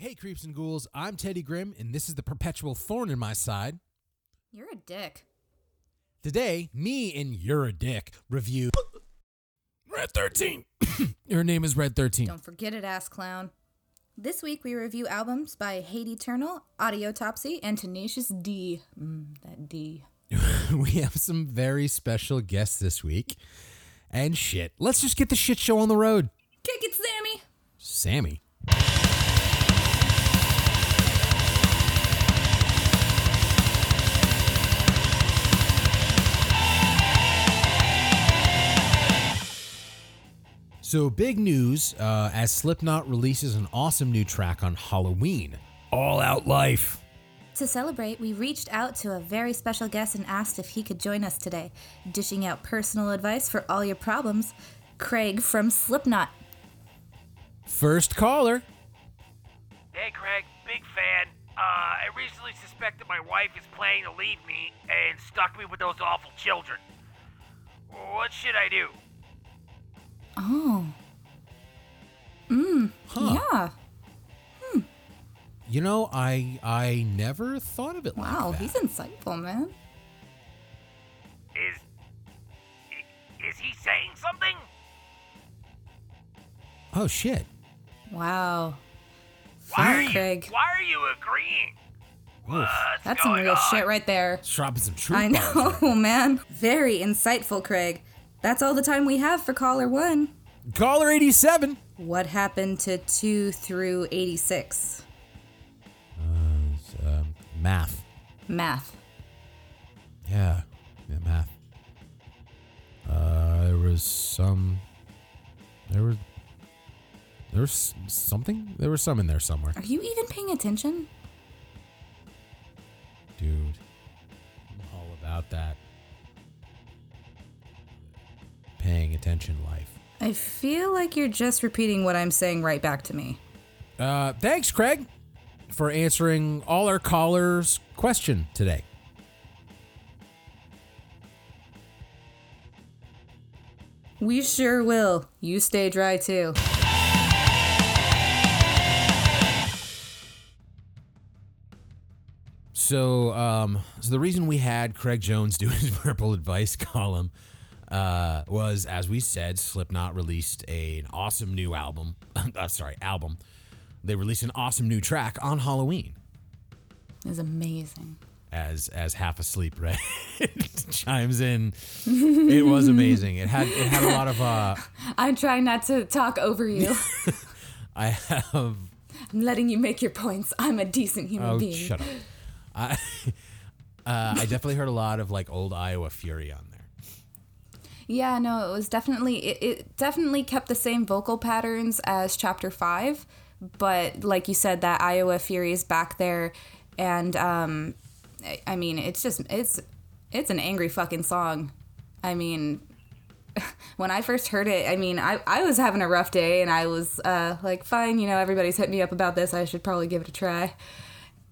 Hey, creeps and ghouls, I'm Teddy Grimm, and this is the perpetual thorn in my side. You're a dick. Today, me and You're a Dick review Red 13. Her name is Red 13. Don't forget it, ass clown. This week we review albums by Hate Eternal, Audiotopsy, and Tenacious D. Mm, that D. we have some very special guests this week. And shit, let's just get the shit show on the road. Kick it, Sammy! Sammy. So, big news uh, as Slipknot releases an awesome new track on Halloween All Out Life. To celebrate, we reached out to a very special guest and asked if he could join us today, dishing out personal advice for all your problems. Craig from Slipknot. First caller. Hey, Craig, big fan. Uh, I recently suspected my wife is planning to leave me and stuck me with those awful children. What should I do? Oh. Mmm. Huh. Yeah. Hmm. You know, I I never thought of it Wow, like that. he's insightful, man. Is. Is he saying something? Oh shit. Wow. Why are you, Craig. Why are you agreeing? Oof. What's That's some real on? shit right there. Dropping some truth I know, man. Very insightful, Craig. That's all the time we have for caller one. Caller 87. What happened to 2 through 86? Um, math. Math. Yeah. Yeah, math. Uh, there was some. There was. There was something. There was some in there somewhere, Are you even paying attention? dude. I'm all about that. Paying attention, life. I feel like you're just repeating what I'm saying right back to me. Uh, thanks, Craig, for answering all our callers' question today. We sure will. You stay dry too. So, um, so the reason we had Craig Jones do his purple advice column uh, was, as we said, Slipknot released a, an awesome new album. uh, sorry, album. They released an awesome new track on Halloween. It's amazing. As as half asleep, right? chimes in. It was amazing. It had it had a lot of. Uh, I'm trying not to talk over you. I have I'm letting you make your points. I'm a decent human Oh, being. shut up. I uh, I definitely heard a lot of like old Iowa Fury on there. Yeah, no, it was definitely it, it definitely kept the same vocal patterns as chapter five, but like you said, that Iowa Fury is back there, and um, I, I mean, it's just it's it's an angry fucking song. I mean, when I first heard it, I mean, I, I was having a rough day, and I was uh, like, fine, you know, everybody's hit me up about this. I should probably give it a try.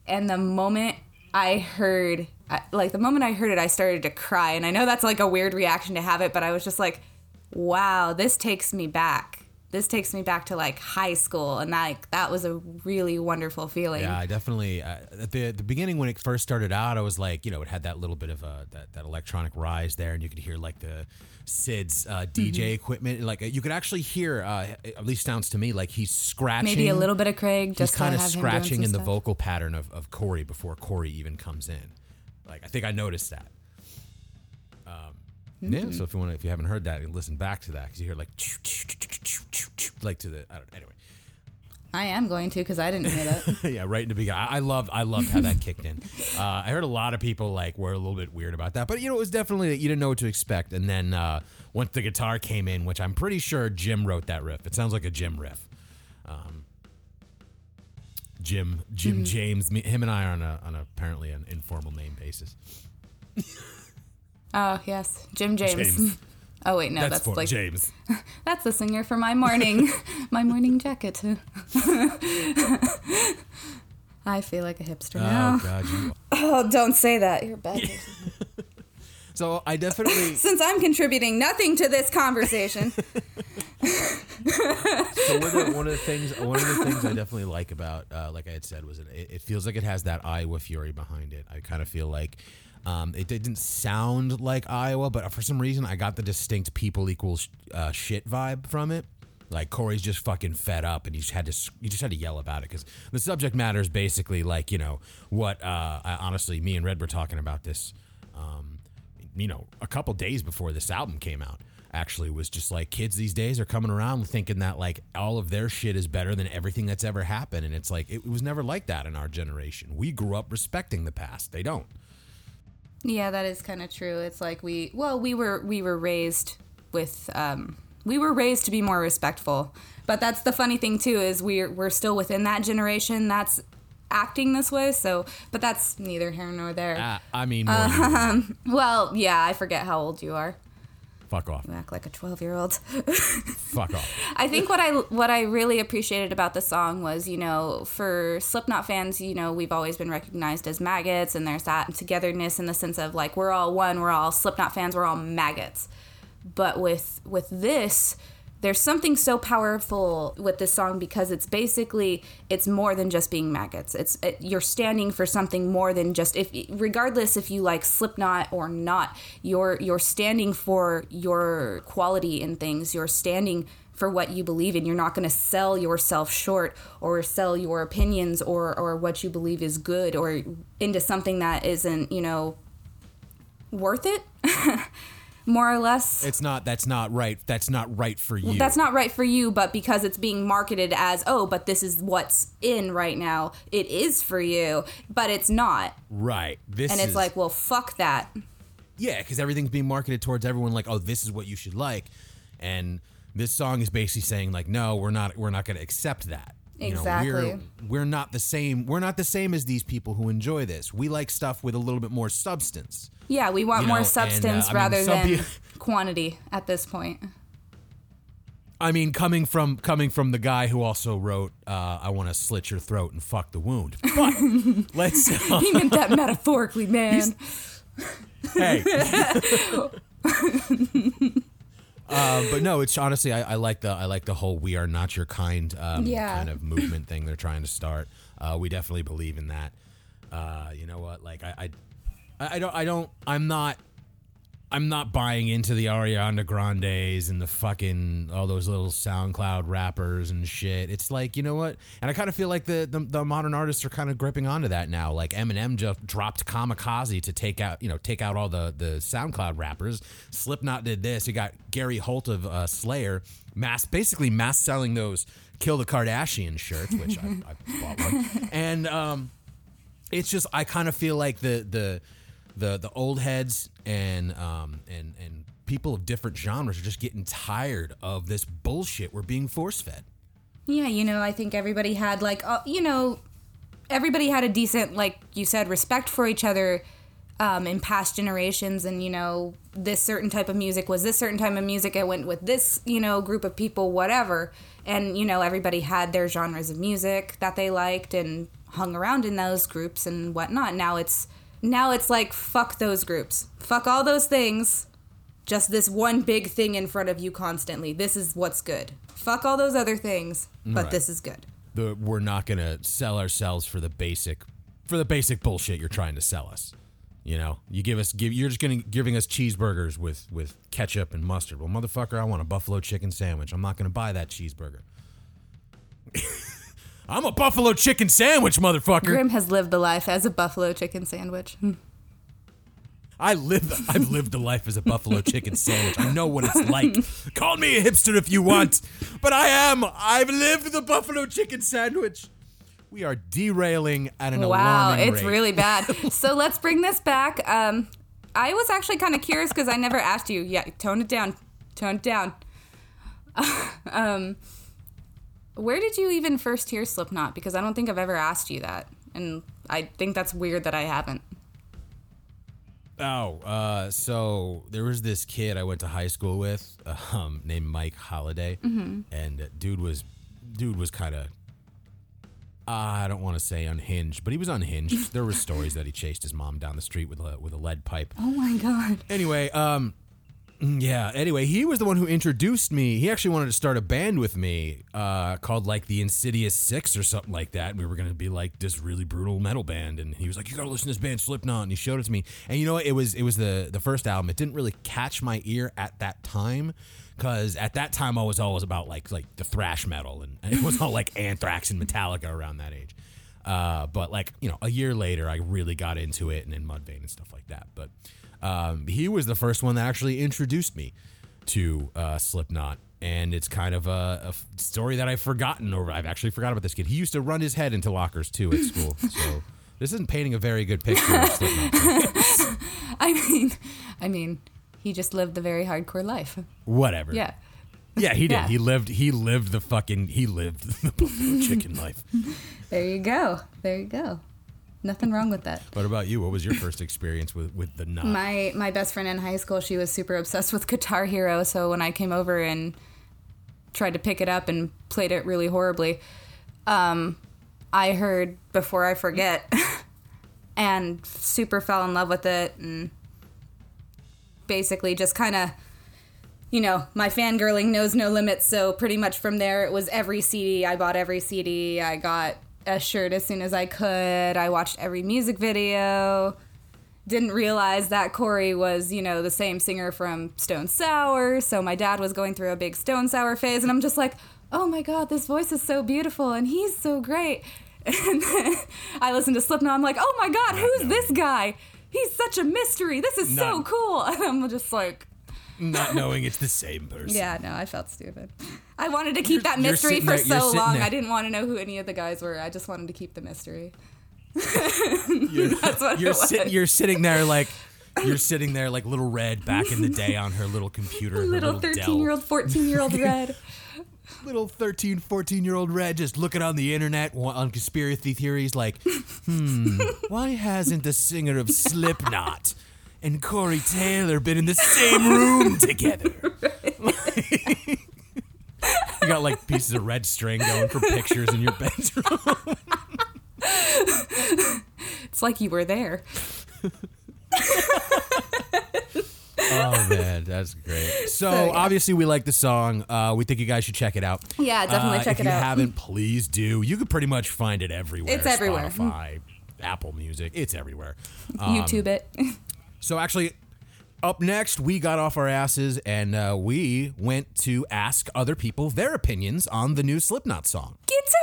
And the moment I heard, I- like the moment I heard it, I started to cry. And I know that's like a weird reaction to have it, but I was just like, wow, this takes me back. This takes me back to like high school, and that that was a really wonderful feeling. Yeah, I definitely uh, at the the beginning when it first started out, I was like, you know, it had that little bit of a that, that electronic rise there, and you could hear like the Sid's uh, DJ Mm-hmm. equipment. Like you could actually hear, uh, at least sounds to me, like he's scratching. Maybe a little bit of Craig, just kind of have him doing scratching in the vocal pattern of, of Corey before Corey even comes in. Like I think I noticed that. Um, Yeah, so if you want, if you haven't heard that, you listen back to that because you hear like like to the I don't know. anyway. I am going to because I didn't hear that. yeah, right in the beginning. I, I loved, I loved how that kicked in. Uh, I heard a lot of people like were a little bit weird about that, but you know, it was definitely that you didn't know what to expect. And then uh, once the guitar came in, which I'm pretty sure Jim wrote that riff. It sounds like a Jim riff. Um, Jim, Jim mm-hmm. James, me, him and I are on a on a, apparently an informal name basis. oh yes, Jim James. James. Oh wait, no, That's, that's, like James. that's the singer for my morning, my morning jacket. I feel like a hipster oh, now. Oh God, you. Oh, don't say that. You're bad. So I definitely. Since I'm contributing nothing to this conversation. So one of, the, one of the things, one of the things I definitely like about, uh, like I had said, was it, it feels like it has that Iowa fury behind it. I kind of feel like um, it didn't sound like Iowa, but for some reason I got the distinct people equals uh, shit vibe from it. Like Corey's just fucking fed up, and he just had to you just had to yell about it because the subject matter is basically like you know what. Uh, I, honestly, me and Red were talking about this. Um, you know, a couple days before this album came out, actually was just like kids these days are coming around thinking that like all of their shit is better than everything that's ever happened, and it's like it was never like that in our generation. We grew up respecting the past. They don't. Yeah, that is kind of true. It's like we well, we were we were raised with um we were raised to be more respectful. But that's the funny thing too is we're we're still within that generation that's acting this way. So, but that's neither here nor there. Uh, I mean, um, well, yeah, I forget how old you are. Fuck off. You act like a 12-year-old. Fuck off. I think what I what I really appreciated about the song was, you know, for Slipknot fans, you know, we've always been recognized as maggots and there's that togetherness in the sense of like we're all one, we're all Slipknot fans, we're all maggots. But with with this, there's something so powerful with this song because it's basically it's more than just being maggots. It's it, you're standing for something more than just if regardless if you like slipknot or not you're you're standing for your quality in things. You're standing for what you believe in. You're not going to sell yourself short or sell your opinions or or what you believe is good or into something that isn't you know worth it more or less. It's not. That's not right. That's not right for you. That's not right for you, but because it's being marketed as, oh, but this is what's in right now, it is for you, but it's not. Right. This and it's is, like, well, fuck that. Yeah, because everything's being marketed towards everyone like, oh, this is what you should like, and this song is basically saying like, no, we're not. We're not going to accept that. You exactly. Know, we're, we're not the same. We're not the same as these people who enjoy this. We like stuff with a little bit more substance. Yeah, we want You more know, substance and, uh, I mean, rather than quantity at this point. I mean, coming from coming from the guy who also wrote, uh, "I want to slit your throat and fuck the wound." But let's. Uh, He meant that metaphorically, man. hey. Uh, but no, it's honestly I, I like the I like the whole "we are not your kind" um, Yeah. kind of movement thing they're trying to start. Uh, we definitely believe in that. Uh, you know what? Like I, I, I don't I don't I'm not I'm not buying into the Ariana Grandes and the fucking all those little SoundCloud rappers and shit. It's like you know what, and I kind of feel like the, the the modern artists are kind of gripping onto that now. Like Eminem just dropped Kamikaze to take out you know take out all the the SoundCloud rappers. Slipknot did this. You got Gary Holt of uh, Slayer, mass basically mass selling those Kill the Kardashian shirts, which I, I bought one, and um, it's just I kind of feel like the the the the old heads and um and and people of different genres are just getting tired of this bullshit we're being force fed. Yeah, you know, I think everybody had like, uh, you know, everybody had a decent, like you said, respect for each other um, in past generations, and you know, this certain type of music was this certain type of music. I went with this, you know, group of people, whatever, and you know, everybody had their genres of music that they liked and hung around in those groups and whatnot. Now it's now it's like fuck those groups, fuck all those things. Just this one big thing in front of you constantly. This is what's good. Fuck all those other things, but Right. this is good. The we're not gonna sell ourselves for the basic for the basic bullshit you're trying to sell us. You know, you give us give you're just gonna giving us cheeseburgers with with ketchup and mustard. Well, motherfucker, I want a buffalo chicken sandwich. I'm not gonna buy that cheeseburger. I'm a buffalo chicken sandwich, motherfucker. Grimm has lived the life as a buffalo chicken sandwich. Hmm. I live. I've lived a life as a buffalo chicken sandwich. I know what it's like. Call me a hipster if you want, but I am. I've lived the buffalo chicken sandwich. We are derailing at an Wow, alarming it's rate. really bad. so let's bring this back. Um, I was actually kind of curious because I never asked you. Yeah, tone it down. Tone it down. um, where did you even first hear Slipknot? Because I don't think I've ever asked you that, and I think that's weird that I haven't. Oh, uh, so there was this kid I went to high school with, um, named Mike Holiday, Mm-hmm. and dude was, dude was kind of. I don't want to say unhinged, but he was unhinged. there were stories that he chased his mom down the street with a with a lead pipe. Oh my god. Anyway, um, Yeah. Anyway, he was the one who introduced me. He actually wanted to start a band with me, uh, called like the Insidious Six or something like that. And we were gonna be like this really brutal metal band. And he was like, "You gotta listen to this band, Slipknot." And he showed it to me. And you know, what? it was it was the the first album. It didn't really catch my ear at that time. Cause at that time I was always about like like the thrash metal and, and it was all like Anthrax and Metallica around that age. Uh, but like you know, a year later, I really got into it and in Mudvayne and stuff like that. But um, he was the first one that actually introduced me to uh, Slipknot, and it's kind of a story that I've forgotten, or I've actually forgot about this kid. He used to run his head into lockers too at school, so this isn't painting a very good picture of Slipknot. I mean, I mean, he just lived the very hardcore life. Whatever. Yeah. Yeah, he did. Yeah. He lived. He lived the fucking. He lived the buffalo chicken life. There you go. There you go. Nothing wrong with that. What about you? What was your first experience with with the knot? My my best friend in high school, she was super obsessed with Guitar Hero. So when I came over and tried to pick it up and played it really horribly, um, I heard "Before I Forget" and super fell in love with it, and basically just kind of, you know, my fangirling knows no limits. So pretty much from there, it was every CD. I bought every CD. I got a shirt as soon as I could. I watched every music video didn't realize that Corey was, you know, the same singer from Stone Sour. So my dad was going through a big Stone Sour phase, and I'm just like, oh my god, this voice is so beautiful, and he's so great. And then I listened to Slipknot. I'm like, oh my god, who's this guy? He's such a mystery. This is so cool. And I'm just like, Not knowing it's the same person. yeah, no, I felt stupid. I wanted to keep that mystery for there- so long. I didn't want to know who any of the guys were. I just wanted to keep the mystery. You're, That's what you're it was. sitting. You're sitting there like. You're sitting there like little red back in the day on her little computer. Little Dell. 13 year old, 14 year old red. little 13, 14 year old red just looking on the internet on conspiracy theories like, hmm, why hasn't the singer of Slipknot and Corey Taylor been in the same room together? you got like pieces of red string going for pictures in your bedroom. It's like you were there. oh man, that's great. So, So, yeah. obviously we like the song. Uh, we think you guys should check it out. Yeah, definitely Uh, check if you haven't, please do. You could pretty much find it everywhere. It's everywhere. Spotify, Apple Music, it's everywhere. Um, YouTube it. So actually, up next, we got off our asses and uh, we went to ask other people their opinions on the new Slipknot song. Guitar!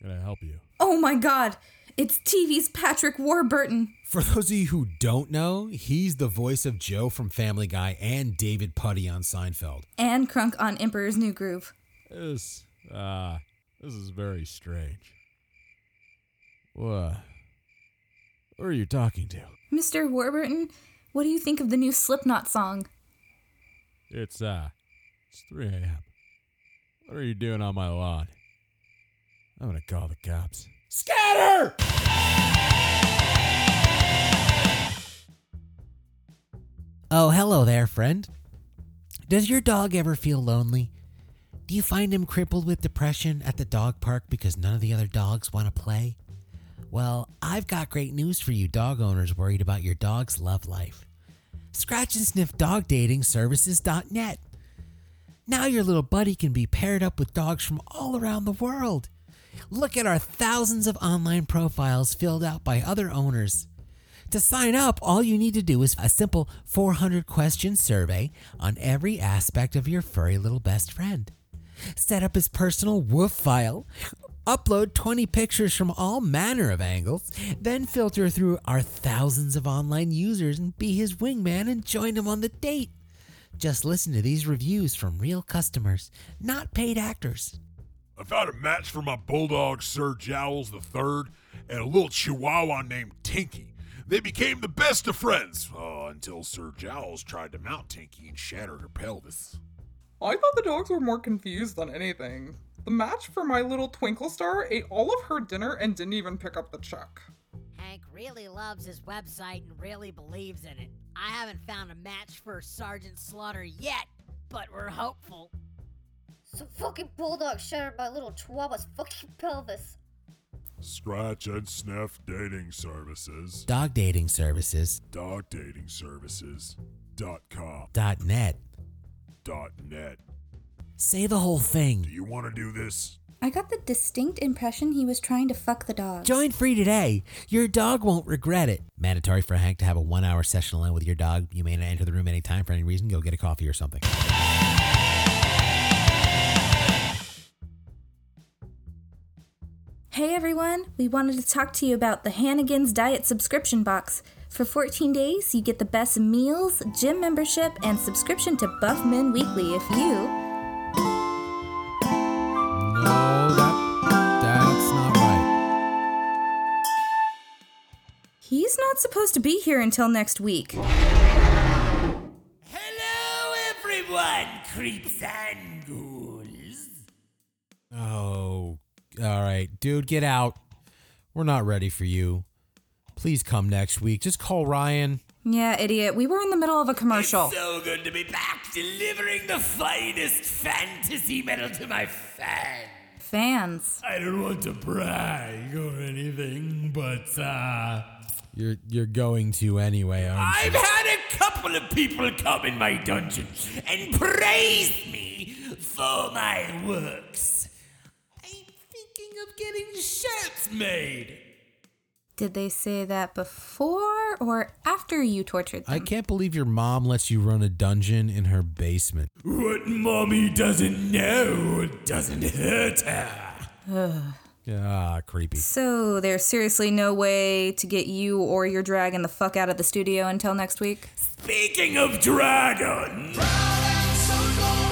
Can I help you? Oh my god, it's TV's Patrick Warburton. For those of you who don't know, he's the voice of Joe from Family Guy and David Puddy on Seinfeld. And Kronk on Emperor's New Groove. This, uh, this is very strange. What? Who are you talking to? Mr. Warburton, what do you think of the new Slipknot song? It's, uh, it's 3 a.m. What are you doing on my lawn? I'm gonna call the cops. Scatter! Oh, hello there, friend. Does your dog ever feel lonely? Do you find him crippled with depression at the dog park because none of the other dogs want to play? Well, I've got great news for you dog owners worried about your dog's love life. Scratch and Sniff Dog Dating Services.net. Now your little buddy can be paired up with dogs from all around the world. Look at our thousands of online profiles filled out by other owners. To sign up, all you need to do is a simple 400 question survey on every aspect of your furry little best friend. Set up his personal woof file, upload 20 pictures from all manner of angles, then filter through our thousands of online users and be his wingman and join him on the date. Just listen to these reviews from real customers, not paid actors. I found a match for my bulldog Sir Jowls III and a little chihuahua named Tinky. They became the best of friends uh, until Sir Jowls tried to mount Tinky and shattered her pelvis. I thought the dogs were more confused than anything. The match for my little Twinkle Star ate all of her dinner and didn't even pick up the check. Hank really loves his website and really believes in it. I haven't found a match for Sergeant Slaughter yet, but we're hopeful. Some fucking bulldog shattered my little chihuahua's fucking pelvis. Scratch and Sniff Dating Services. Dog dating services. Dog Dating Services. Dot com. Dot net. Dot net. Say the whole thing. Do you want to do this? I got the distinct impression he was trying to fuck the dog. Join free today. Your dog won't regret it. Mandatory for Hank to have a one hour session alone with your dog. You may not enter the room anytime for any reason. Go get a coffee or something. Hey everyone, we wanted to talk to you about the Hannigan's Diet subscription box. For 14 days, you get the best meals, gym membership, and subscription to Buff Men Weekly if you. No, that that's not right. He's not supposed to be here until next week. Hello, everyone, creeps and ghouls. Oh, all right, dude, get out. We're not ready for you. Please come next week. Just call Ryan. Yeah, idiot, we were in the middle of a commercial. It's so good to be back, delivering the finest fantasy metal to my fans. Fans. I don't want to brag or anything, but uh, You're you're going to anyway, aren't I've you? had a couple of people come in my dungeon and praise me for my works. I'm thinking of getting shirts made. Did they say that before or after you tortured them? I can't believe your mom lets you run a dungeon in her basement. what mommy doesn't know doesn't hurt her. Ah, creepy. So there's seriously no way to get you or your dragon the fuck out of the studio until next week? Speaking of dragons, if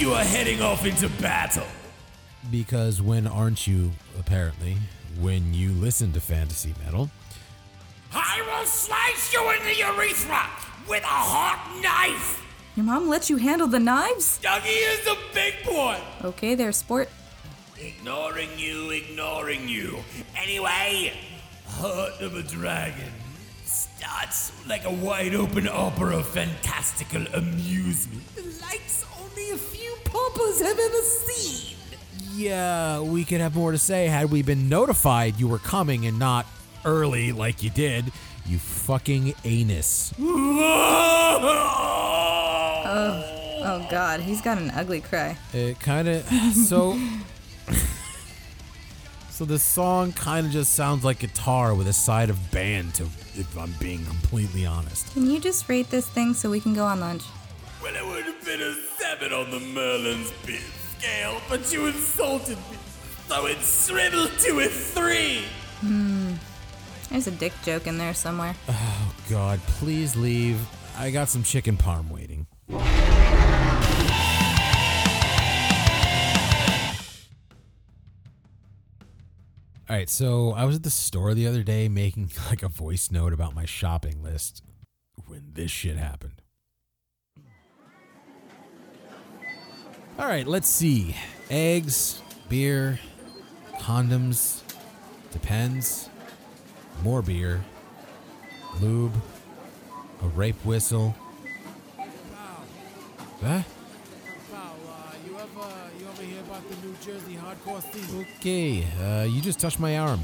you are heading off into battle, Because when aren't you, apparently, when you listen to fantasy metal? I will slice you in the urethra with a hot knife. Your mom lets you handle the knives? Dougie is a big boy. Okay, there, sport. Ignoring you, ignoring you. Anyway, Heart of a Dragon starts like a wide open opera of fantastical amusement. The likes only a few paupers have ever seen. Yeah, we could have more to say had we been notified you were coming and not early like you did. You fucking anus. Oh, oh god, he's got an ugly cry. It kind of so. so this song kind of just sounds like guitar with a side of band. To if I'm being completely honest. Can you just rate this thing so we can go on lunch? Well, it would have been a seven on the Merlin's beard scale, but you insulted me, so it shriveled to a three. Hmm. There's a dick joke in there somewhere. Oh God, please leave. I got some chicken parm waiting. All right, so I was at the store the other day making like a voice note about my shopping list when this shit happened. All right, let's see. Eggs, beer, condoms, depends, more beer, lube, a rape whistle. Huh? you ever, you ever hear about the New Jersey hardcore scene? Okay, uh, you just touched my arm.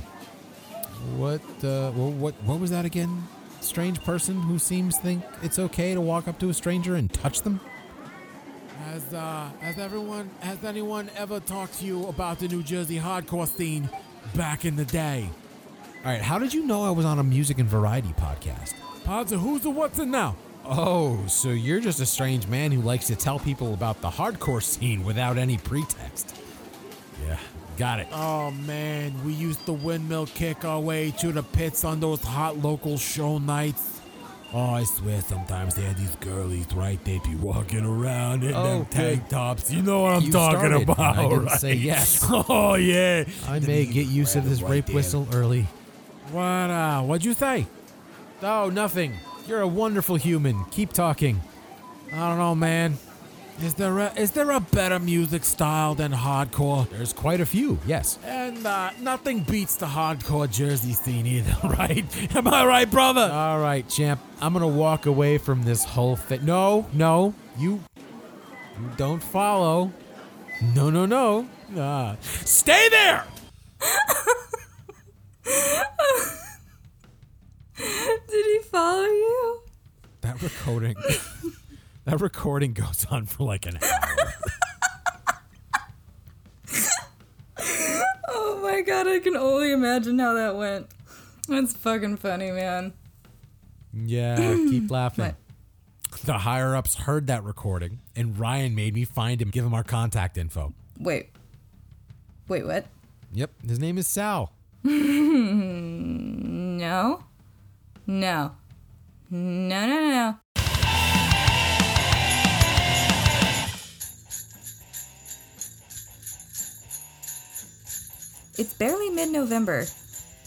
What, uh, well, what, what was that again? Strange person who seems think it's okay to walk up to a stranger and touch them? Has, uh, has everyone, has anyone ever talked to you about the New Jersey hardcore scene back in the day? All right, how did you know I was on a music and variety podcast? Pods of who's the what's in now? Oh, so you're just a strange man who likes to tell people about the hardcore scene without any pretext. Yeah, got it. Oh man, we used to windmill kick our way to the pits on those hot local show nights. Oh, I swear sometimes they had these girlies, right? They'd be walking around in Oh, them good. tank tops. You know what I'm You talking started, about, I didn't right? say yes. Oh yeah. I may get used to this rape whistle early. What? Uh, what'd you say? Oh, nothing. You're a wonderful human. Keep talking. I don't know, man. Is there a, is there a better music style than hardcore? There's quite a few, yes. And uh, nothing beats the hardcore Jersey scene either, right? Am I right, brother? All right, champ. I'm gonna walk away from this whole thing. No, no, you, you don't follow. No, no, no. Ah. Stay there. Did he follow you? That recording. that recording goes on for like an hour. Oh my god, I can only imagine how that went. That's fucking funny, man. Yeah, keep laughing. The higher ups heard that recording, and Ryan made me find him, give him our contact info. Wait. Wait, what? Yep, his name is Sal. No. No. No, no, no, no. It's barely mid November.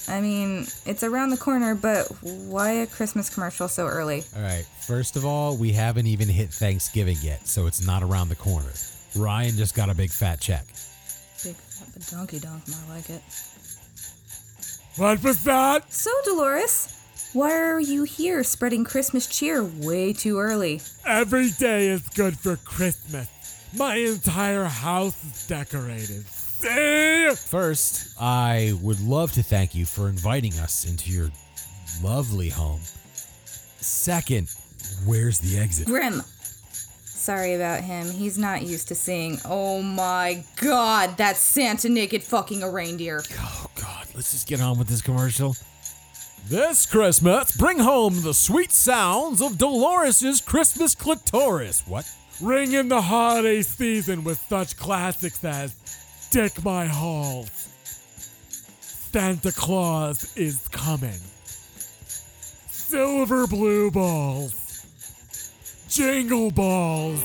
I mean, it's around the corner, but why a Christmas commercial so early? All right, first of all, we haven't even hit Thanksgiving yet, so it's not around the corner. Ryan just got a big fat check. Big fat donkey donk, more like it. What was that? So, Dolores, why are you here spreading Christmas cheer way too early? Every day is good for Christmas. My entire house is decorated. See? First, I would love to thank you for inviting us into your lovely home. Second, where's the exit? Grimm. Sorry about him. He's not used to seeing. Oh my god, that Santa naked fucking a reindeer. Oh, God, let's just get on with this commercial. This Christmas, bring home the sweet sounds of Dolores's Christmas clitoris. What? Ring in the holiday season with such classics as Dick My Halls. Santa Claus is coming. Silver Blue Balls. Jingle Balls.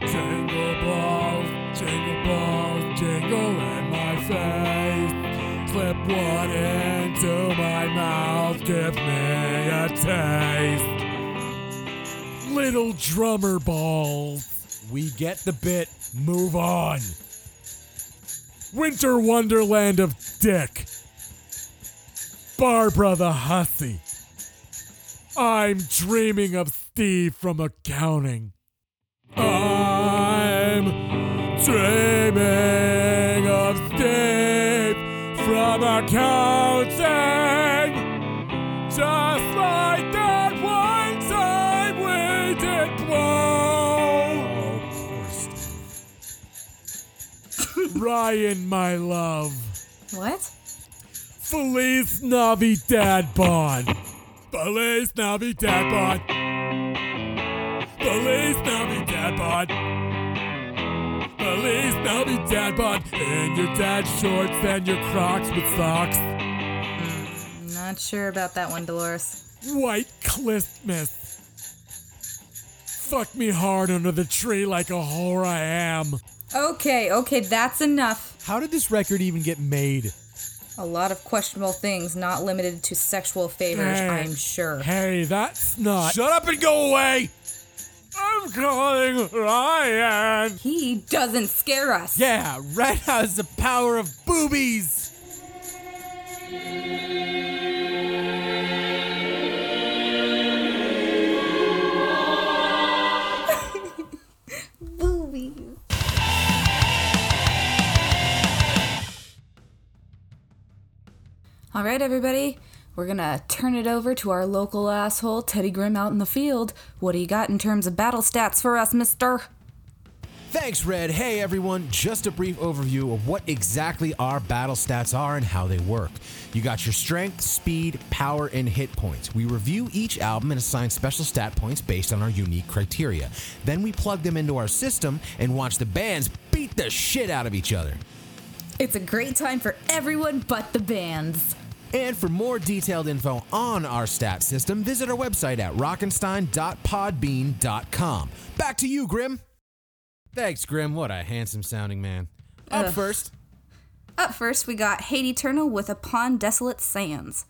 Jingle balls, jingle balls, jingle in my face. Slip one into my mouth, give me a taste. Little drummer balls. We get the bit. Move on. Winter Wonderland of Dick. Barbara the Hussy. I'm dreaming of Steve from accounting. I'm dreaming of Steve from accounting. Ryan, my love. What? Feliz Navidad Bon. Feliz Navidad Bon. Feliz Navidad Bon. Feliz Navidad Bon. In your dad's shorts and your crocs with socks. Hmm, not sure about that one, Dolores. White Christmas. Fuck me hard under the tree like a whore I am. Okay, okay, that's enough. How did this record even get made? A lot of questionable things, not limited to sexual favors, Hey. I'm sure. Hey, that's not. Shut up and go away! I'm calling Ryan. He doesn't scare us. Yeah, Red has the power of boobies! Boobies. All right, everybody. We're gonna turn it over to our local asshole, Teddy Grimm, out in the field. What do you got in terms of battle stats for us, mister? Thanks, Red. Hey, everyone. Just a brief overview of what exactly our battle stats are and how they work. You got your strength, speed, power, and hit points. We review each album and assign special stat points based on our unique criteria. Then we plug them into our system and watch the bands beat the shit out of each other. It's a great time for everyone but the bands. And for more detailed info on our stat system, visit our website at rockenstein.podbean.com. Back to you, Grimm. Thanks, Grimm. What a handsome sounding man. Up Ugh. first. Up first, we got Hate Eternal with Upon Desolate Sands.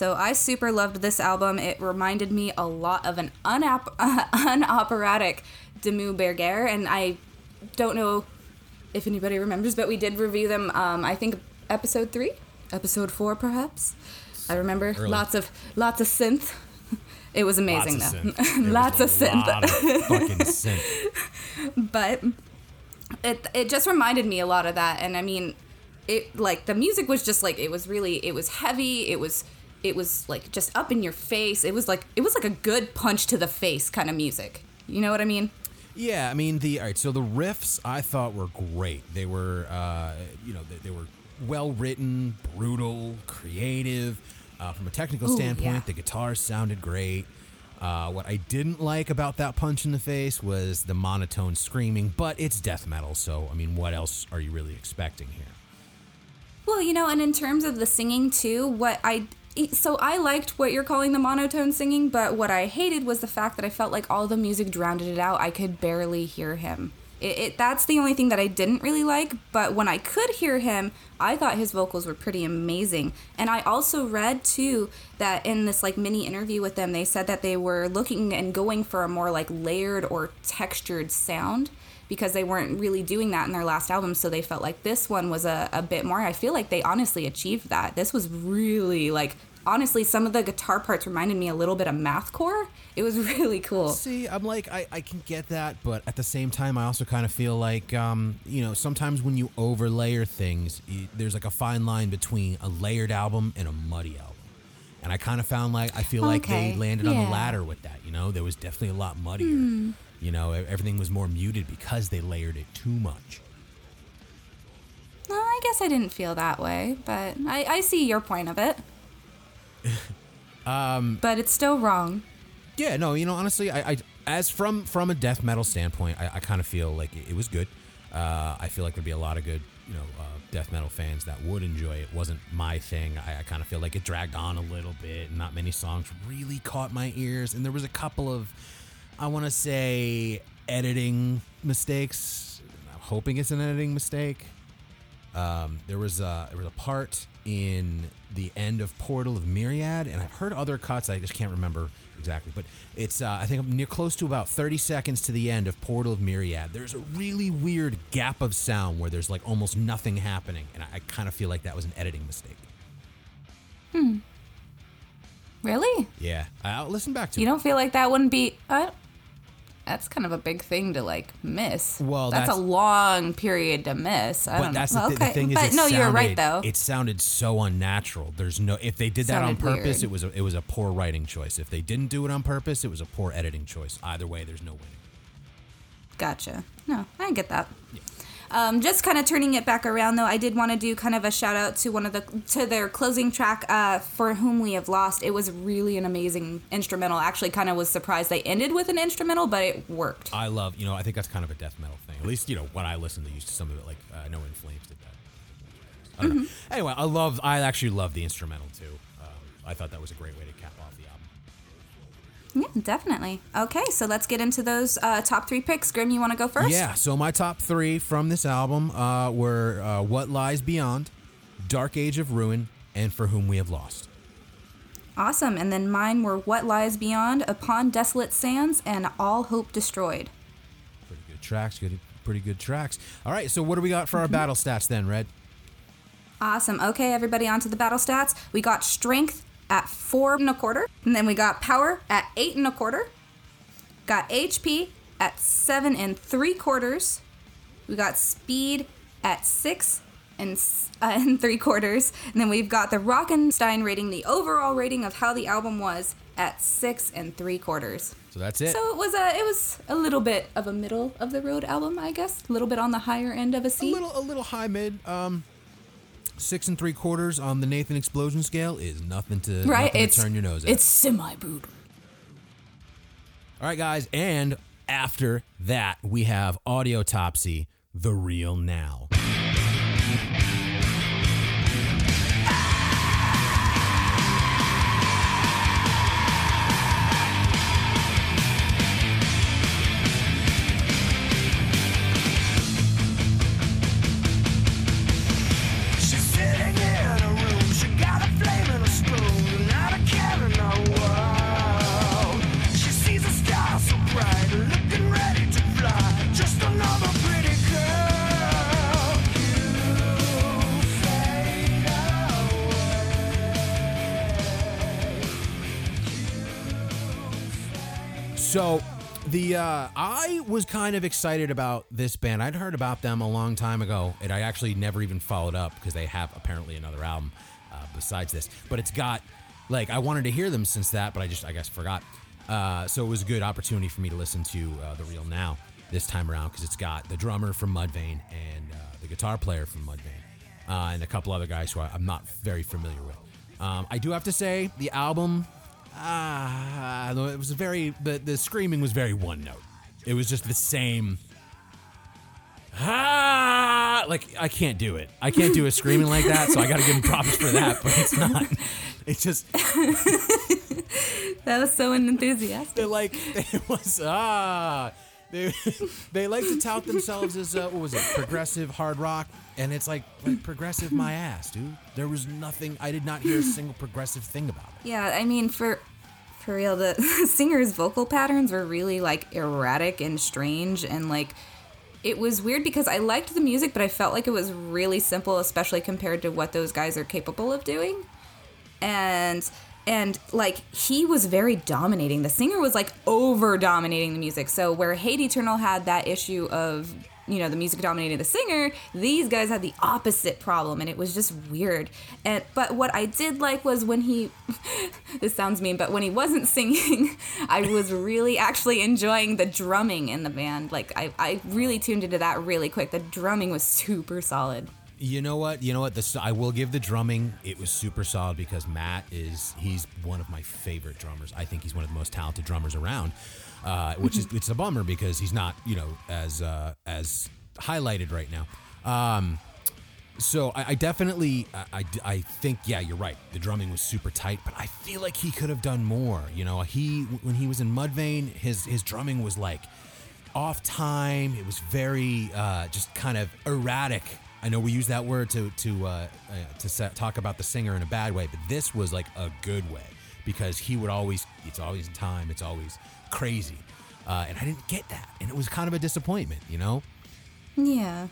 So I super loved this album. It reminded me a lot of an unop- uh, unoperatic Dimmu Borgir, and I don't know if anybody remembers, but we did review them. Um, I think episode three, episode four, perhaps. I remember Early. lots of lots of synth. It was amazing Lots of though. synth. Lots of synth. lot of fucking synth. but it it just reminded me a lot of that and i mean it like the music was just like it was really it was heavy it was it was like just up in your face it was like it was like a good punch to the face kind of music you know what i mean Yeah, I mean the all right. So the riffs I thought were great. They were, uh, you know, they, they were well written, brutal, creative. Uh, from a technical Ooh, standpoint, yeah. the guitars sounded great. Uh, what I didn't like about that punch in the face was the monotone screaming, but it's death metal, so I mean, what else are you really expecting here? well you know and in terms of the singing too what i so i liked what you're calling the monotone singing but what i hated was the fact that i felt like all the music drowned it out. I could barely hear him. It, it, that's the only thing that i didn't really like but when i could hear him i thought his vocals were pretty amazing. And i also read too that in this like mini interview with them they said that they were looking and going for a more like layered or textured sound because they weren't really doing that in their last album. So they felt like this one was a, a bit more. I feel like they honestly achieved that. This was really like, honestly, some of the guitar parts reminded me a little bit of mathcore. It was really cool. See, I'm like, I, I can get that, but at the same time, I also kind of feel like, um, you know, sometimes when you overlayer things, y there's like a fine line between a layered album and a muddy album. And I kind of found like, I feel like they Okay, landed on the ladder with that, you know? There was definitely a lot muddier. You know, everything was more muted because they layered it too much. Well, I guess I didn't feel that way, but I, I see your point of it. um, but it's still wrong. Yeah, no, you know, honestly, I, I as from from a death metal standpoint, I, I kind of feel like it, it was good. Uh, I feel like there'd be a lot of good, you know, uh, death metal fans that would enjoy it. wasn't my thing. I, I kind of feel like it dragged on a little bit, and not many songs really caught my ears. And there was a couple of, I want to say, editing mistakes. I'm hoping it's an editing mistake. Um, there was a there was a part in the end of Portal of Myriad, and I've heard other cuts. I just can't remember exactly, but it's uh, I think I'm near close to about 30 seconds to the end of Portal of Myriad. There's a really weird gap of sound where there's like almost nothing happening, and I, I kind of feel like that was an editing mistake. Hmm. Really? Yeah, I'll listen back to You it. don't feel like that wouldn't be. Uh, that's kind of a big thing to like miss. Well, that's, that's- a long period to miss. I But don't that's know. the, thi- the okay, thing is, but it no, you're right though. It sounded so unnatural. There's no if they did that on purpose, weird. it was a, it was a poor writing choice. If they didn't do it on purpose, it was a poor editing choice. Either way, there's no winning. Gotcha. No, I get that. Um, just kind of turning it back around though, I did want to do kind of a shout out to one of the to their closing track, uh, "For Whom We Have Lost." It was really an amazing instrumental. Actually, kind of was surprised they ended with an instrumental, but it worked. I love, you know, I think that's kind of a death metal thing. At least, you know, when I listened to used to some of it, like uh, know In Flames did that. I. Mm-hmm. Anyway, I love, I actually love the instrumental too. Um, I thought that was a great way to cap off the album. Yeah, definitely. Okay, so let's get into those uh, top three picks. Grimm, you want to go first? Yeah, so my top three from this album uh, were uh, What Lies Beyond, Dark Age of Ruin, and For Whom We Have Lost. Awesome. And then mine were What Lies Beyond, Upon Desolate Sands, and All Hope Destroyed. Pretty good tracks, good, pretty good tracks. All right, so what do we got for Mm-hmm. our battle stats then, Red? Awesome. Okay, everybody, on to the battle stats. We got strength at four and a quarter, and then we got power at eight and a quarter. Got HP at seven and three quarters. We got speed at six and uh, and three quarters, and then we've got the Rockenstein rating, the overall rating of how the album was at six and three quarters. So that's it. So it was a it was a little bit of a middle of the road album, I guess. A little bit on the higher end of a a C. little, a little high mid. Um, six and three quarters on the Nathan Explosion scale is nothing to, right? nothing It's to turn your nose at. It's semi brutal. All right, guys, and after that, we have Audiotopsy, the real now. So the uh, I was kind of excited about this band. I'd heard about them a long time ago, and I actually never even followed up because they have apparently another album uh, besides this. But it's got like I wanted to hear them since that, but I just I guess forgot. Uh, so it was a good opportunity for me to listen to uh, the real now this time around because it's got the drummer from Mudvayne and uh, the guitar player from Mudvayne uh, and a couple other guys who I, I'm not very familiar with. Um, I do have to say the album Ah, it was very the the screaming was very one note. It was just the same. Ah, like I can't do it. I can't do a screaming like that, so I got to give him props for that. But it's not. It's just That was so enthusiastic. they're like it was ah. They they like to tout themselves as uh, what was it progressive hard rock, and it's like, like progressive my ass, dude. There was nothing. I did not hear a single progressive thing about it. Yeah, I mean for for real, the singer's vocal patterns were really like erratic and strange and like it was weird because I liked the music, but I felt like it was really simple, especially compared to what those guys are capable of doing. And and like he was very dominating. The singer was like over dominating the music. So where Hate Eternal had that issue of you know the music dominating the singer, these guys had the opposite problem, and it was just weird. And but what I did like was when he, this sounds mean, but when he wasn't singing, I was really actually enjoying the drumming in the band. Like I I really tuned into that really quick. The drumming was super solid. You know what? You know what? This I will give the drumming. It was super solid because Matt is he's one of my favorite drummers. I think he's one of the most talented drummers around. Uh, which is it's a bummer because he's not you know as uh, as highlighted right now. Um, so I, I definitely I, I, I think yeah you're right. The drumming was super tight, but I feel like he could have done more. You know, he when he was in Mudvayne, his his drumming was like off time. It was very uh, just kind of erratic. I know we use that word to to uh, uh, to set, talk about the singer in a bad way, but this was like a good way because he would always it's always time. It's always crazy, uh, and I didn't get that, and it was kind of a disappointment. You know. Yeah.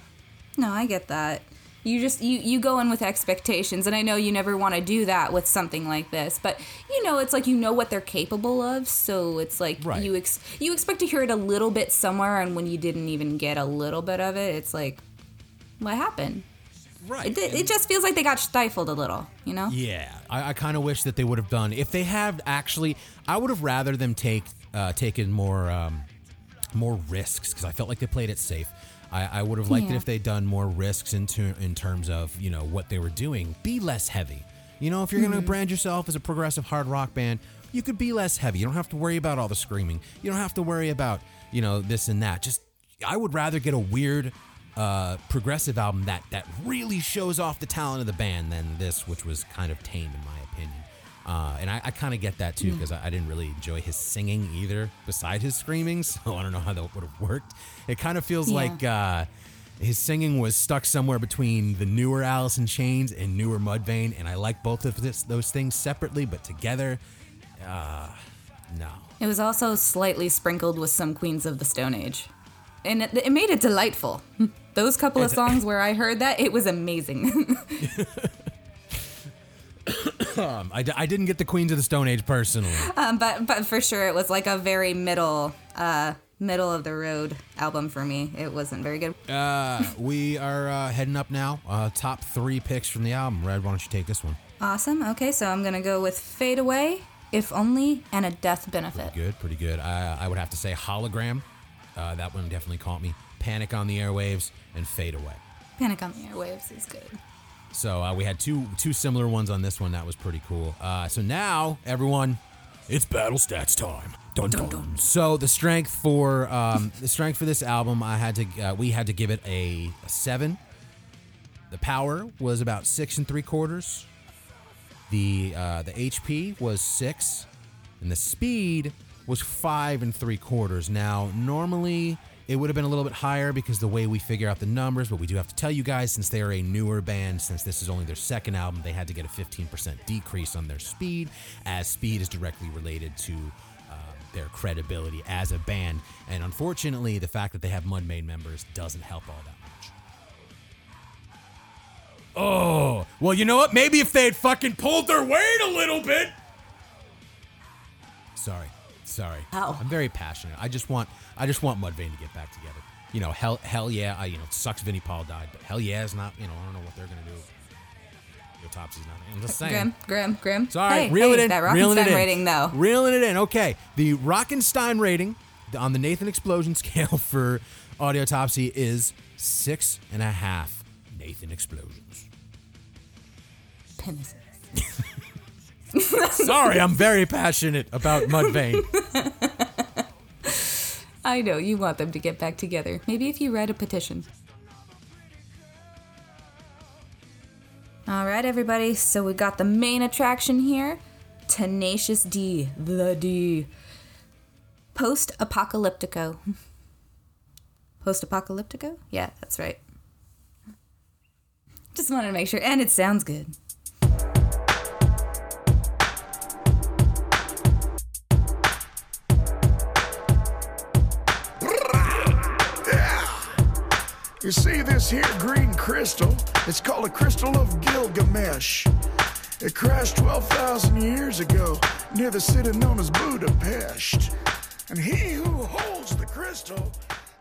No, I get that. You just you you go in with expectations and I know you never want to do that with something like this, but you know, it's like you know what they're capable of, so it's like Right. you ex- you expect to hear it a little bit somewhere and when you didn't even get a little bit of it, it's like what happened? Right. It, it just feels like they got stifled a little, you know? Yeah, I, I kind of wish that they would have done if they have actually. I would have rather them take uh, taken more um, more risks because I felt like they played it safe. I, I would have liked it if they'd done more risks into in terms of you know what they were doing. Be less heavy. You know, if you're gonna Mhm. brand yourself as a progressive hard rock band, you could be less heavy. You don't have to worry about all the screaming. You don't have to worry about you know this and that. Just I would rather get a weird uh, progressive album that that really shows off the talent of the band than this, which was kind of tame in my opinion. Uh, and I, I kind of get that too because I, I didn't really enjoy his singing either, beside his screaming. So I don't know how that would have worked. It kind of feels Yeah. like uh, his singing was stuck somewhere between the newer Alice in Chains and newer Mudvayne, and I like both of this, those things separately, but together, uh, no. It was also slightly sprinkled with some Queens of the Stone Age. And it, it made it delightful. Those couple of songs where I heard that, it was amazing. Um, I, d- I didn't get the Queens of the Stone Age personally. um, but but for sure, it was like a very middle uh, middle of the road album for me. It wasn't very good. Uh, we are uh, heading up now. Uh, top three picks from the album. Red, why don't you take this one? Awesome. Okay, so I'm gonna go with Fade Away, If Only, and a Death Benefit. Good, pretty good. I, I would have to say Hologram. Uh, that one definitely caught me. Panic on the Airwaves and Fade Away. Panic on the Airwaves is good. So uh, we had two two similar ones on this one. That was pretty cool. Uh, so now everyone, it's battle stats time. Dun, dun, dun. So the strength for um, the strength for this album, I had to uh, we had to give it a, a seven. The power was about six and three quarters. The uh, the HP was six, and the speed was five and three quarters. Now normally it would have been a little bit higher because the way we figure out the numbers, but we do have to tell you guys since they are a newer band, since this is only their second album, they had to get a 15% decrease on their speed, as speed is directly related to uh, their credibility as a band. And unfortunately, the fact that they have Mudvayne members doesn't help all that much. Oh, well, you know what? Maybe if they had fucking pulled their weight a little bit. Sorry. Sorry. Ow. I'm very passionate. I just want I just want Mudvayne to get back together. You know, hell hell yeah, I you know, it sucks Vinnie Paul died, but hell yeah is not, you know, I don't know what they're gonna do. Audiotopsy's not. I'm just saying. Grimm, Grimm, Grimm. Sorry, hey, reel hey, it in. That reeling it in. rating, though. Reeling it in. Okay. The Rockenstein rating on the Nathan Explosion scale for Audiotopsy is six and a half Nathan Explosions. Penises. Sorry, I'm very passionate about Mudvayne. I know you want them to get back together. Maybe if you write a petition. All right, everybody. So we got the main attraction here Tenacious D, the D. Post apocalyptico. Post apocalyptico? Yeah, that's right. Just wanted to make sure. And it sounds good. You see this here green crystal? It's called a crystal of Gilgamesh. It crashed 12,000 years ago near the city known as Budapest. And he who holds the crystal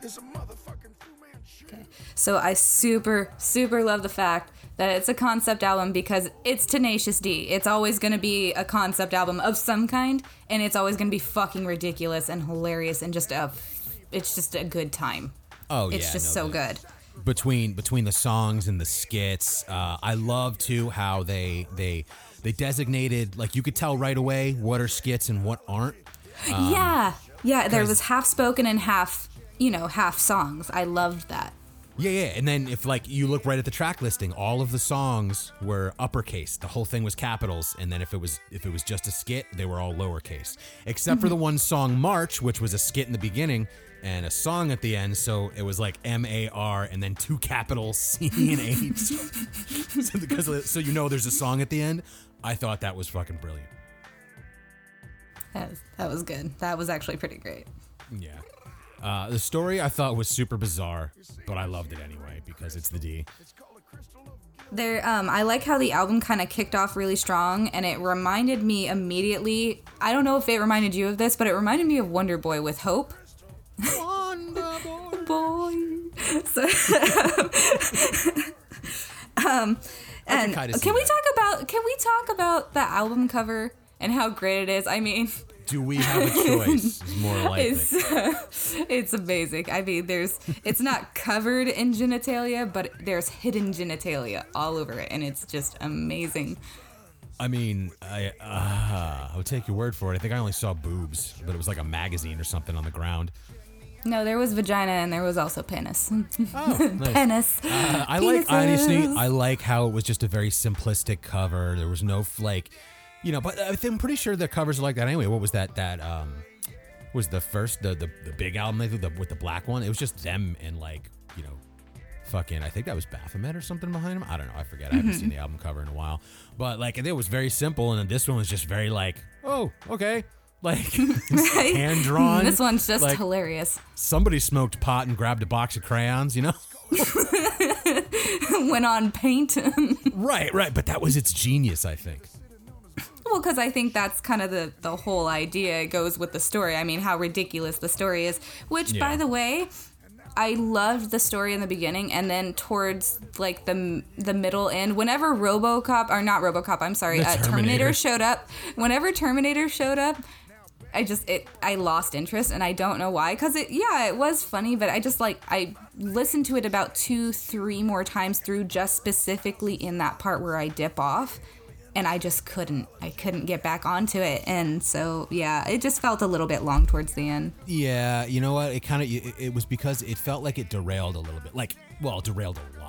is a motherfucking Fu Manchu. So I super, super love the fact that it's a concept album because it's Tenacious D. It's always going to be a concept album of some kind, and it's always going to be fucking ridiculous and hilarious and just a, it's just a good time. Oh yeah. It's yeah, just no, so the- good. Between between the songs and the skits, uh, I love too how they they they designated like you could tell right away what are skits and what aren't. Um, yeah, yeah. There was half spoken and half, you know, half songs. I loved that. Yeah, yeah. And then if like you look right at the track listing, all of the songs were uppercase. The whole thing was capitals. And then if it was if it was just a skit, they were all lowercase. Except for the one song March, which was a skit in the beginning and a song at the end. So it was like M A R and then two capital C and H. so, because, so you know there's a song at the end. I thought that was fucking brilliant. That was, that was good. That was actually pretty great. Yeah. Uh, the story I thought was super bizarre, but I loved it anyway because it's the D. There, um, I like how the album kind of kicked off really strong, and it reminded me immediately. I don't know if it reminded you of this, but it reminded me of Wonder Boy with Hope. Wonder Boy. So, um, and can we talk about can we talk about the album cover and how great it is? I mean, Do we have a choice? Is more likely. it's it's amazing. I mean, there's it's not covered in genitalia, but there's hidden genitalia all over it, and it's just amazing. I mean, I uh, I would take your word for it. I think I only saw boobs, but it was like a magazine or something on the ground. No, there was vagina and there was also penis. Oh, nice. penis. Uh, I like honestly, I like how it was just a very simplistic cover. There was no f- like, you know, but I think- I'm pretty sure the covers are like that anyway. What was that? That um, was the first the the, the big album I think, the, with the black one. It was just them and like you know, fucking. I think that was Baphomet or something behind them. I don't know. I forget. I haven't Mm-hmm. seen the album cover in a while. But like it was very simple, and then this one was just very like, oh, okay. Like hand drawn. This one's just like, hilarious. Somebody smoked pot and grabbed a box of crayons, you know? Went on paint. right, right. But that was its genius, I think. Well, because I think that's kind of the the whole idea it goes with the story. I mean, how ridiculous the story is. Which, Yeah. by the way, I loved the story in the beginning, and then towards like the the middle end, whenever RoboCop or not RoboCop, I'm sorry, The uh, Terminator. Terminator. showed up. Whenever Terminator showed up. I just it I lost interest and I don't know why cuz it yeah it was funny but I just like I listened to it about 2 3 more times through just specifically in that part where I dip off and I just couldn't I couldn't get back onto it and so yeah it just felt a little bit long towards the end Yeah, you know what? It kind of it, it was because it felt like it derailed a little bit. Like, well, derailed a lot.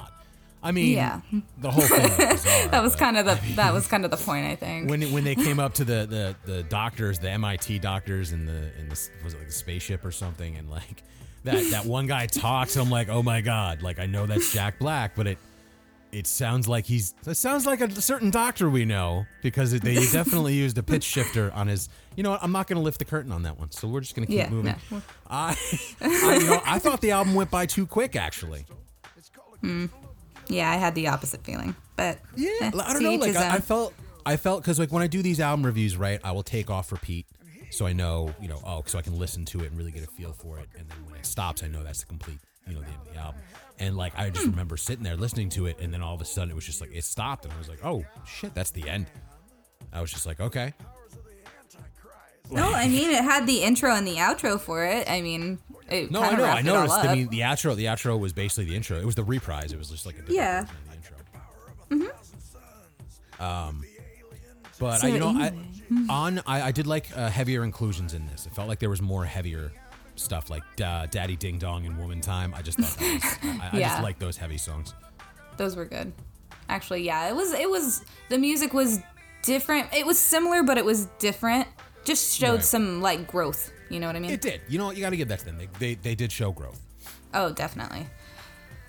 I mean, Yeah. the whole thing was bizarre. that was kind of the that was kind of the point I think when when they came up to the, the the doctors, the MIT doctors in the in the was it like a spaceship or something, and like that that one guy talks, I'm like, oh my god, like I know that's Jack Black, but it it sounds like he's it sounds like a certain doctor we know because they definitely used a pitch shifter on his. You know what? I'm not going to lift the curtain on that one, so we're just going to keep Yeah, moving. no. I, I you know I thought the album went by too quick actually. Hmm. Yeah I had the opposite feeling but Yeah, eh, I don't know. Like I, I felt, I felt because like when I do these album reviews, right, I will take off repeat, so I know, you know, oh, so I can listen to it and really get a feel for it. And then when it stops, I know that's the complete, you know, the end of the album. And like I just remember sitting there listening to it, and then all of a sudden it was just like it stopped, and I was like, oh shit, that's the end. I was just like, okay, No, I mean it had the intro and the outro for it. I mean, it no, I know, I wrapped it all noticed. I mean, the outro, the outro was basically the intro. It was the reprise. It was just like a different Yeah. version of the intro. Um, but So I, you know, I, on I, I did like uh, heavier inclusions in this. It felt like there was more heavier stuff, like uh, "Daddy Ding Dong" and "Woman Time." I just thought that was, I, I Yeah. just like those heavy songs. Those were good. Actually, yeah, it was. It was the music was different. It was similar, but it was different. Just showed Right. some like growth. You know what I mean? It did. You know, what? you got to give that to them. They, they they did show growth. Oh, definitely.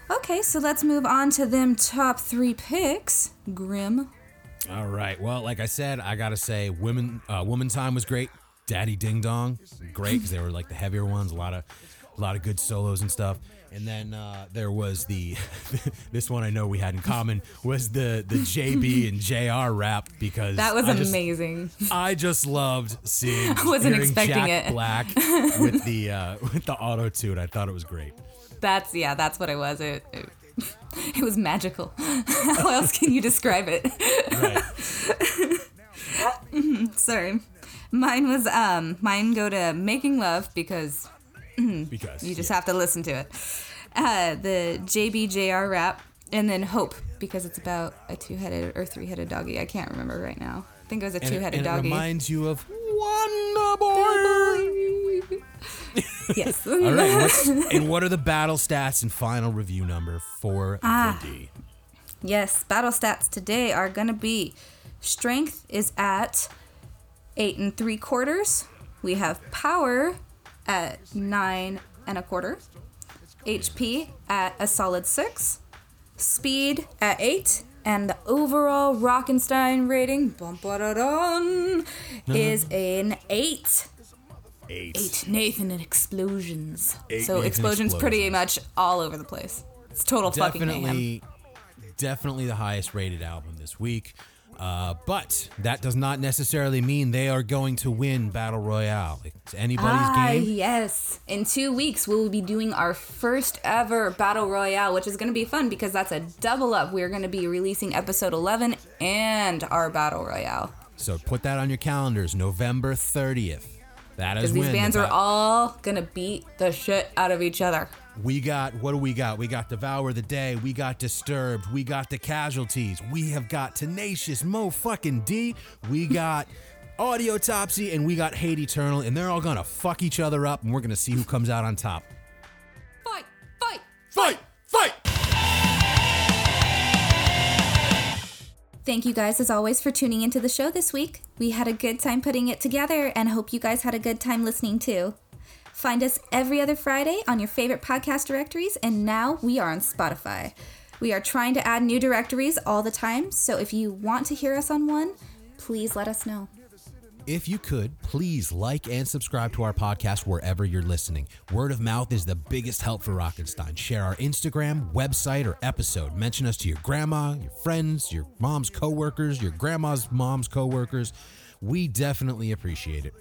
Okay, so let's move on to them top three picks. Grimm. All right. Well, like I said, I gotta say, women, uh, woman time was great. Daddy Ding Dong, great because they were like the heavier ones. A lot of, a lot of good solos and stuff. And then uh, there was the, this one I know we had in common was the the JB and JR rap because That was I just- amazing. I just loved seeing. I wasn't expecting Jack it. Black with the uh, with the auto tune. I thought it was great. That's yeah, that's what it was. It it, it was magical. How else can you describe it? Sorry. Mine was um mine go to making love because Because you just have to listen to it. Uh, the JBJR rap and then hope because it's about a two-headed or three-headed doggy. I can't remember right now. I think it was a And two-headed and it reminds you of Wonder Boy. yes. All right. And what are the battle stats and final review number for Ah. the D? Yes, battle stats today are gonna be strength is at eight and three quarters. We have power at nine and a quarter. HP at a solid six. Speed at eight. And the overall Rockenstein rating is an eight. Eight. Eight Nathan and explosions. Eight so Nathan explosions pretty much all over the place. It's total fucking mayhem. Definitely, definitely the highest rated album this week. Uh, but that does not necessarily mean they are going to win Battle Royale. It's anybody's ah, game. yes. In two weeks, we will be doing our first ever Battle Royale, which is going to be fun because that's a double up. We're going to be releasing episode 11 and our Battle Royale. So put that on your calendars, November 30th. That is Because these bands the are all going to beat the shit out of each other. We got what do we got? We got Devour the Day, we got Disturbed, we got the Casualties, we have got Tenacious Mo fucking D, we got Audiotopsy, and we got Hate Eternal, and they're all gonna fuck each other up, and we're gonna see who comes out on top. Fight! Fight! Fight! Fight! Thank you guys, as always, for tuning into the show this week. We had a good time putting it together and hope you guys had a good time listening too. Find us every other Friday on your favorite podcast directories, and now we are on Spotify. We are trying to add new directories all the time, so if you want to hear us on one, please let us know. If you could, please like and subscribe to our podcast wherever you're listening. Word of mouth is the biggest help for Rockenstein. Share our Instagram, website, or episode. Mention us to your grandma, your friends, your mom's coworkers, your grandma's mom's coworkers. We definitely appreciate it.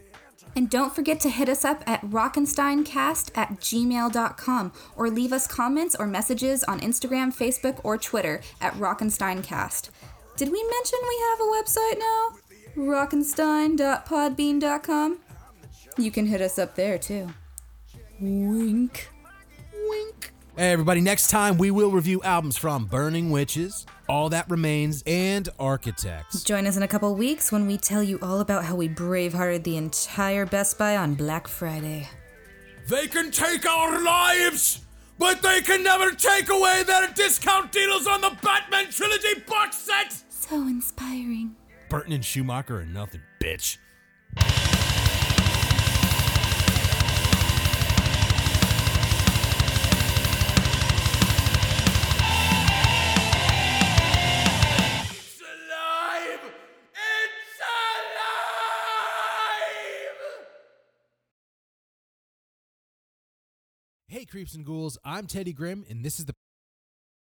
And don't forget to hit us up at rockensteincast at gmail.com or leave us comments or messages on Instagram, Facebook, or Twitter at rockensteincast. Did we mention we have a website now? rockenstein.podbean.com? You can hit us up there too. Wink. Wink. Hey, everybody, next time we will review albums from Burning Witches, All That Remains, and Architects. Join us in a couple weeks when we tell you all about how we bravehearted the entire Best Buy on Black Friday. They can take our lives, but they can never take away their discount deals on the Batman Trilogy box set! So inspiring. Burton and Schumacher are nothing, bitch. Hey, creeps and ghouls, I'm Teddy Grimm, and this is the